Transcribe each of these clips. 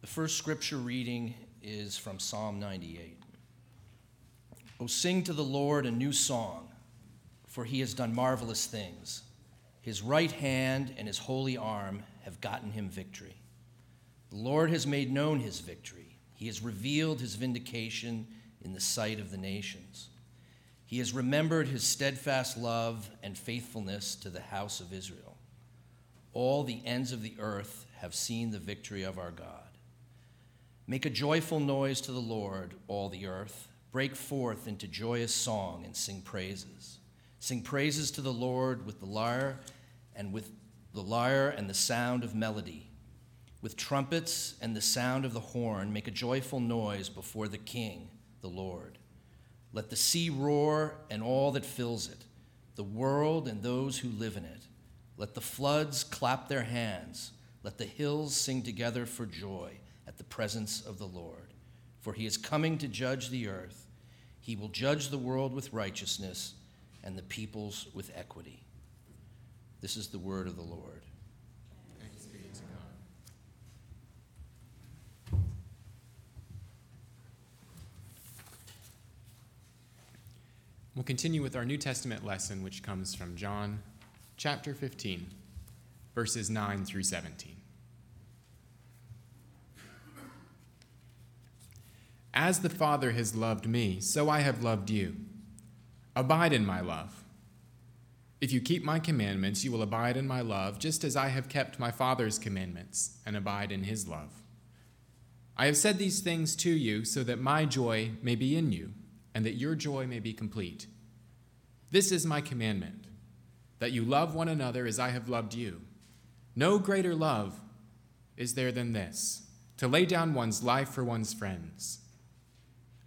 The first scripture reading is from Psalm 98. O sing to the Lord a new song, for he has done marvelous things. His right hand and his holy arm have gotten him victory. The Lord has made known his victory. He has revealed his vindication in the sight of the nations. He has remembered his steadfast love and faithfulness to the house of Israel. All the ends of the earth have seen the victory of our God. Make a joyful noise to the Lord, all the earth. Break forth into joyous song and sing praises. Sing praises to the Lord with the lyre and with the lyre and the sound of melody. With trumpets and the sound of the horn, make a joyful noise before the King, the Lord. Let the sea roar and all that fills it, the world and those who live in it. Let the floods clap their hands. Let the hills sing together for joy at the presence of the Lord. For he is coming to judge the earth. He will judge the world with righteousness and the peoples with equity. This is the word of the Lord. We'll continue with our New Testament lesson, which comes from John chapter 15, verses 9 through 17. As the Father has loved me, so I have loved you. Abide in my love. If you keep my commandments, you will abide in my love, just as I have kept my Father's commandments and abide in his love. I have said these things to you so that my joy may be in you, and that your joy may be complete. This is my commandment that you love one another as I have loved you. No greater love is there than this to lay down one's life for one's friends.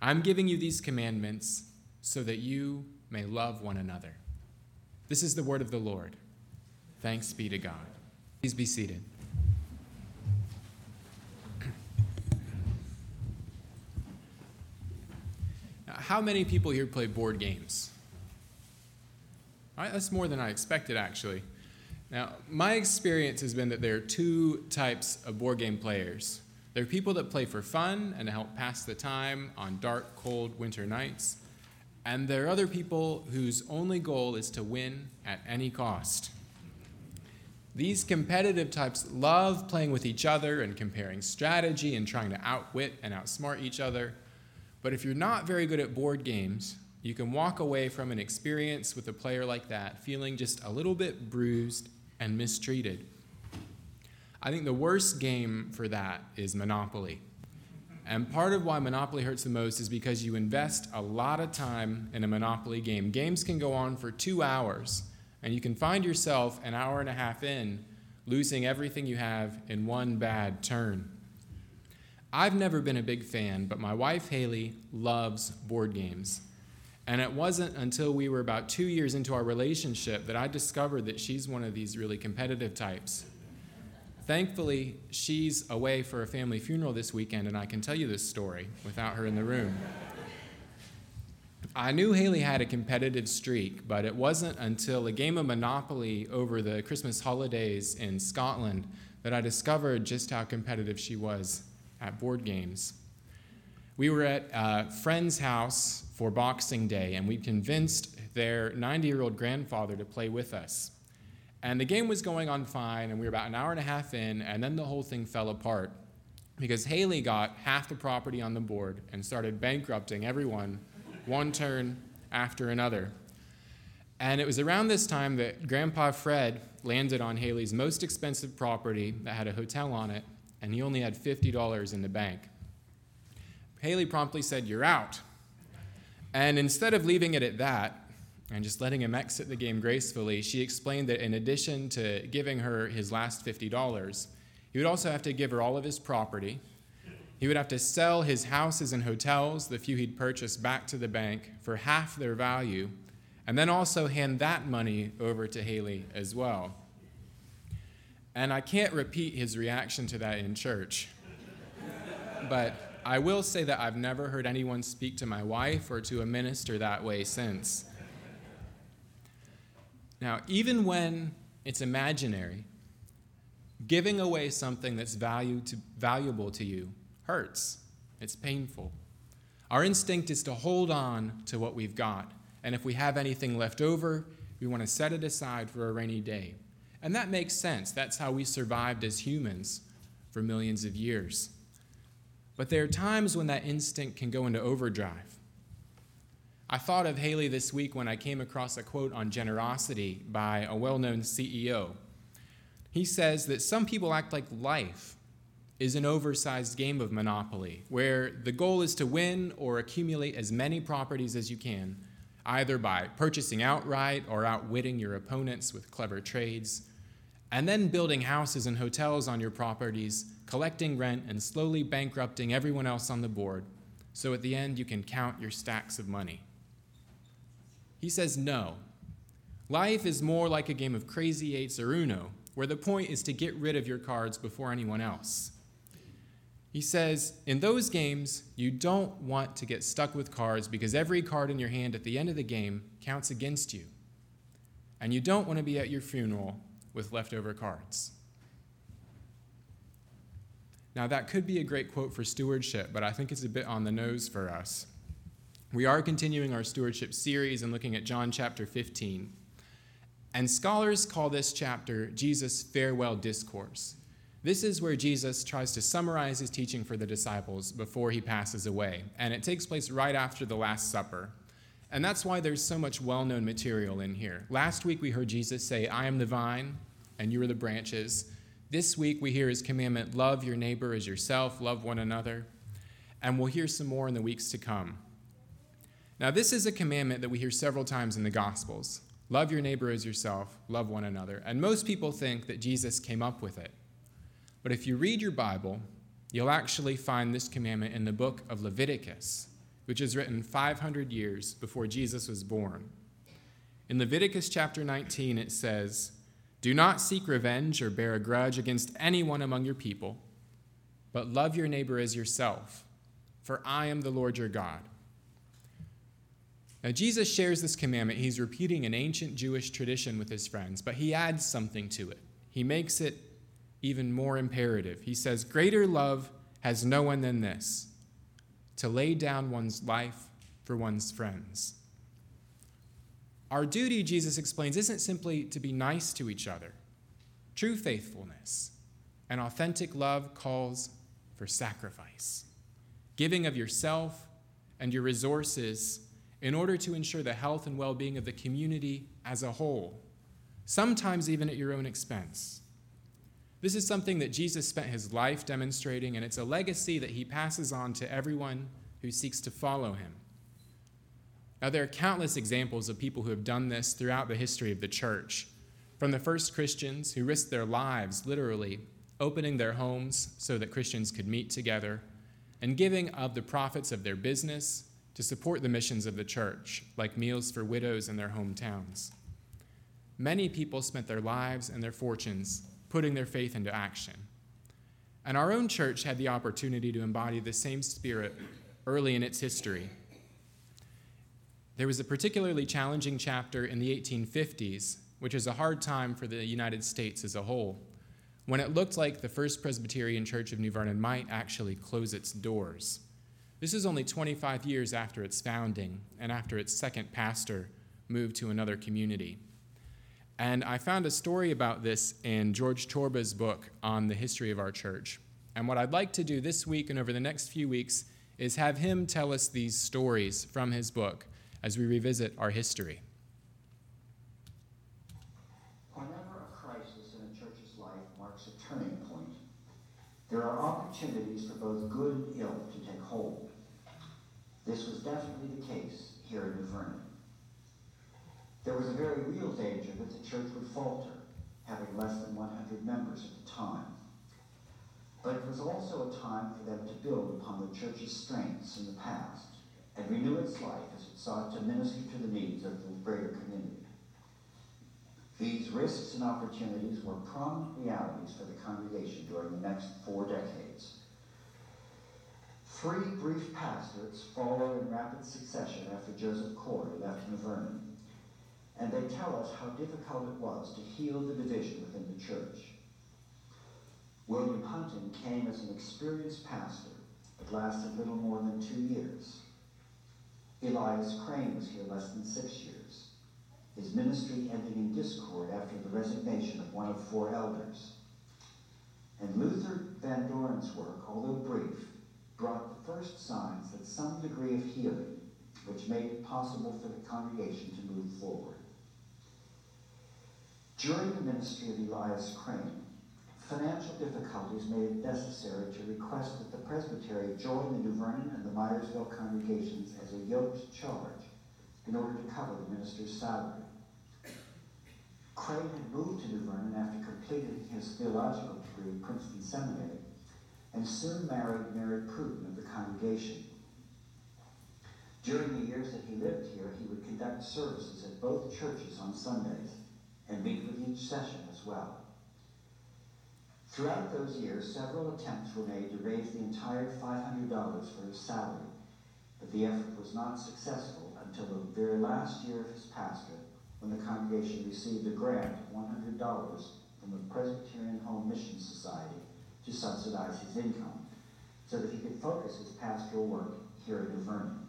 I'm giving you these commandments so that you may love one another. This is the word of the Lord. Thanks be to God. Please be seated. Now, how many people here play board games? All right, that's more than I expected, actually. Now, my experience has been that there are two types of board game players there are people that play for fun and to help pass the time on dark, cold winter nights. And there are other people whose only goal is to win at any cost. These competitive types love playing with each other and comparing strategy and trying to outwit and outsmart each other. But if you're not very good at board games, you can walk away from an experience with a player like that feeling just a little bit bruised and mistreated. I think the worst game for that is Monopoly. And part of why Monopoly hurts the most is because you invest a lot of time in a Monopoly game. Games can go on for two hours, and you can find yourself an hour and a half in losing everything you have in one bad turn. I've never been a big fan, but my wife Haley loves board games. And it wasn't until we were about two years into our relationship that I discovered that she's one of these really competitive types. Thankfully, she's away for a family funeral this weekend, and I can tell you this story without her in the room. I knew Haley had a competitive streak, but it wasn't until a game of Monopoly over the Christmas holidays in Scotland that I discovered just how competitive she was at board games. We were at a friend's house for Boxing Day, and we convinced their 90 year old grandfather to play with us. And the game was going on fine, and we were about an hour and a half in, and then the whole thing fell apart because Haley got half the property on the board and started bankrupting everyone one turn after another. And it was around this time that Grandpa Fred landed on Haley's most expensive property that had a hotel on it, and he only had $50 in the bank. Haley promptly said, You're out. And instead of leaving it at that, and just letting him exit the game gracefully, she explained that in addition to giving her his last $50, he would also have to give her all of his property, He would have to sell his houses and hotels, the few he'd purchased, back to the bank for half their value, and then also hand that money over to Haley as well. And I can't repeat his reaction to that in church. but I will say that I've never heard anyone speak to my wife or to a minister that way since. Now, even when it's imaginary, giving away something that's value to, valuable to you hurts, it's painful. Our instinct is to hold on to what we've got, and if we have anything left over, we want to set it aside for a rainy day. And that makes sense. That's how we survived as humans for millions of years. But there are times when that instinct can go into overdrive. I thought of Haley this week when I came across a quote on generosity by a well known CEO. He says that some people act like life is an oversized game of Monopoly, where the goal is to win or accumulate as many properties as you can, either by purchasing outright or outwitting your opponents with clever trades, and then building houses and hotels on your properties, collecting rent, and slowly bankrupting everyone else on the board, so at the end you can count your stacks of money. He says no. Life is more like a game of crazy eights or Uno, where the point is to get rid of your cards before anyone else. He says, in those games, you don't want to get stuck with cards because every card in your hand at the end of the game counts against you. And you don't want to be at your funeral with leftover cards. Now, that could be a great quote for stewardship, but I think it's a bit on the nose for us. We are continuing our stewardship series and looking at John chapter 15. And scholars call this chapter Jesus' farewell discourse. This is where Jesus tries to summarize his teaching for the disciples before he passes away, and it takes place right after the Last Supper. And that's why there's so much well known material in here. Last week we heard Jesus say, I am the vine, and you are the branches. This week we hear his commandment, love your neighbor as yourself, love one another. And we'll hear some more in the weeks to come. Now, this is a commandment that we hear several times in the Gospels love your neighbor as yourself, love one another. And most people think that Jesus came up with it. But if you read your Bible, you'll actually find this commandment in the book of Leviticus, which is written 500 years before Jesus was born. In Leviticus chapter 19, it says, Do not seek revenge or bear a grudge against anyone among your people, but love your neighbor as yourself, for I am the Lord your God. Now, Jesus shares this commandment. He's repeating an ancient Jewish tradition with his friends, but he adds something to it. He makes it even more imperative. He says, Greater love has no one than this to lay down one's life for one's friends. Our duty, Jesus explains, isn't simply to be nice to each other. True faithfulness and authentic love calls for sacrifice, giving of yourself and your resources in order to ensure the health and well being of the community as a whole, sometimes even at your own expense. This is something that Jesus spent his life demonstrating, and it's a legacy that he passes on to everyone who seeks to follow him. Now, there are countless examples of people who have done this throughout the history of the church. From the first Christians who risked their lives, literally, opening their homes so that Christians could meet together, and giving of the profits of their business to support the missions of the church, like meals for widows in their hometowns. Many people spent their lives and their fortunes putting their faith into action. And our own church had the opportunity to embody the same spirit early in its history. There was a particularly challenging chapter in the 1850s, which was a hard time for the United States as a whole, when it looked like the First Presbyterian Church of New Vernon might actually close its doors. This is only 25 years after its founding and after its second pastor moved to another community. And I found a story about this in George Torba's book on the history of our church. And what I'd like to do this week and over the next few weeks is have him tell us these stories from his book as we revisit our history. Whenever a crisis in a church's life marks a turning point, there are opportunities for both good and ill to take hold. This was definitely the case here in New Vernon. There was a very real danger that the church would falter, having less than 100 members at the time. But it was also a time for them to build upon the church's strengths in the past and renew its life as it sought to minister to the needs of the greater community. These risks and opportunities were prominent realities for the congregation during the next four decades. Three brief pastorates followed in rapid succession after Joseph Corey left New Vernon, and they tell us how difficult it was to heal the division within the church. William Hunton came as an experienced pastor, but lasted little more than two years. Elias Crane was here less than six years, his ministry ending in discord after the resignation of one of four elders. And Luther Van Doren's work, brought the first signs that some degree of healing, which made it possible for the congregation to move forward. During the ministry of Elias Crane, financial difficulties made it necessary to request that the presbytery join the New Vernon and the Meyersville congregations as a yoked charge in order to cover the minister's salary. Crane had moved to New Vernon after completing his theological degree at Princeton Seminary and soon married Mary Pruden of the congregation. During the years that he lived here, he would conduct services at both churches on Sundays and meet with each session as well. Throughout those years, several attempts were made to raise the entire $500 for his salary, but the effort was not successful until the very last year of his pastorate when the congregation received a grant of $100 from the Presbyterian Home Mission Society to subsidize his income so that he could focus his pastoral work here in New Vernon.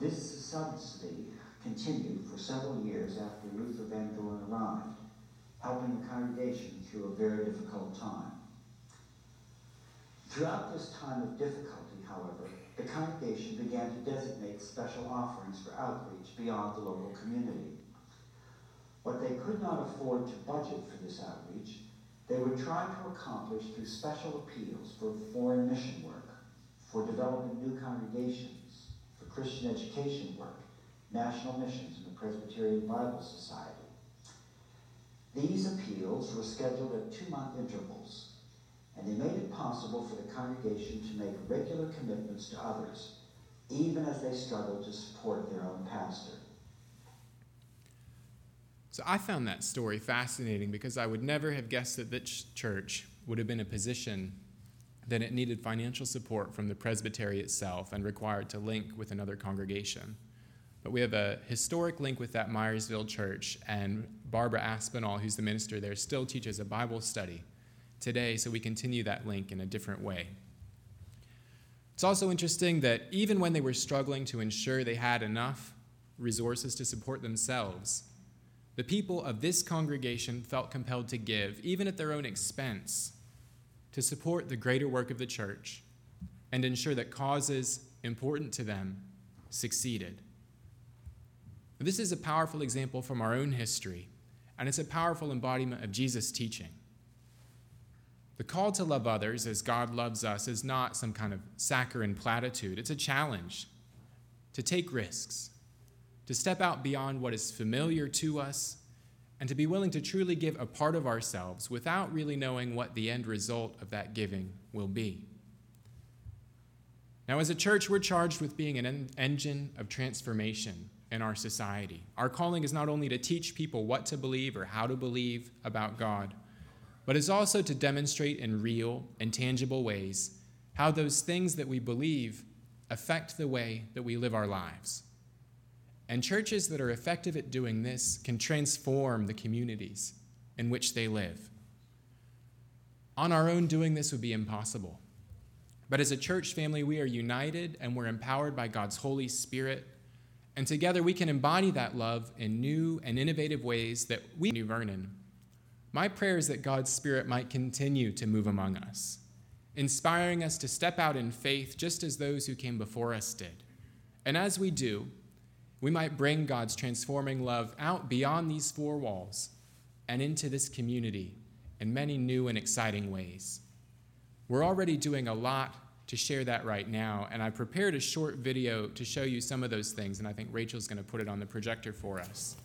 This subsidy continued for several years after Luther Van Doren arrived, helping the congregation through a very difficult time. Throughout this time of difficulty, however, the congregation began to designate special offerings for outreach beyond the local community. What they could not afford to budget for this outreach, they were trying to accomplish through special appeals for foreign mission work, for developing new congregations, for Christian education work, national missions, and the Presbyterian Bible Society. These appeals were scheduled at two-month intervals, and they made it possible for the congregation to make regular commitments to others, even as they struggled to support their own pastor. So I found that story fascinating because I would never have guessed that this church would have been a position that it needed financial support from the presbytery itself and required to link with another congregation. But we have a historic link with that Meyersville church, and Barbara Aspinall, who's the minister there, still teaches a Bible study today, so we continue that link in a different way. It's also interesting that even when they were struggling to ensure they had enough resources to support themselves, the people of this congregation felt compelled to give, even at their own expense, to support the greater work of the church and ensure that causes important to them succeeded. This is a powerful example from our own history, and it's a powerful embodiment of Jesus' teaching. The call to love others as God loves us is not some kind of saccharine platitude, it's a challenge to take risks to step out beyond what is familiar to us, and to be willing to truly give a part of ourselves without really knowing what the end result of that giving will be. Now, as a church, we're charged with being an en- engine of transformation in our society. Our calling is not only to teach people what to believe or how to believe about God, but it's also to demonstrate in real and tangible ways how those things that we believe affect the way that we live our lives. And churches that are effective at doing this can transform the communities in which they live. On our own, doing this would be impossible. But as a church family, we are united and we're empowered by God's Holy Spirit. And together we can embody that love in new and innovative ways that we, New Vernon. My prayer is that God's Spirit might continue to move among us, inspiring us to step out in faith just as those who came before us did. And as we do, we might bring God's transforming love out beyond these four walls and into this community in many new and exciting ways. We're already doing a lot to share that right now, and I prepared a short video to show you some of those things, and I think Rachel's going to put it on the projector for us.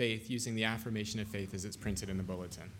Faith using the affirmation of faith as it's printed in the bulletin.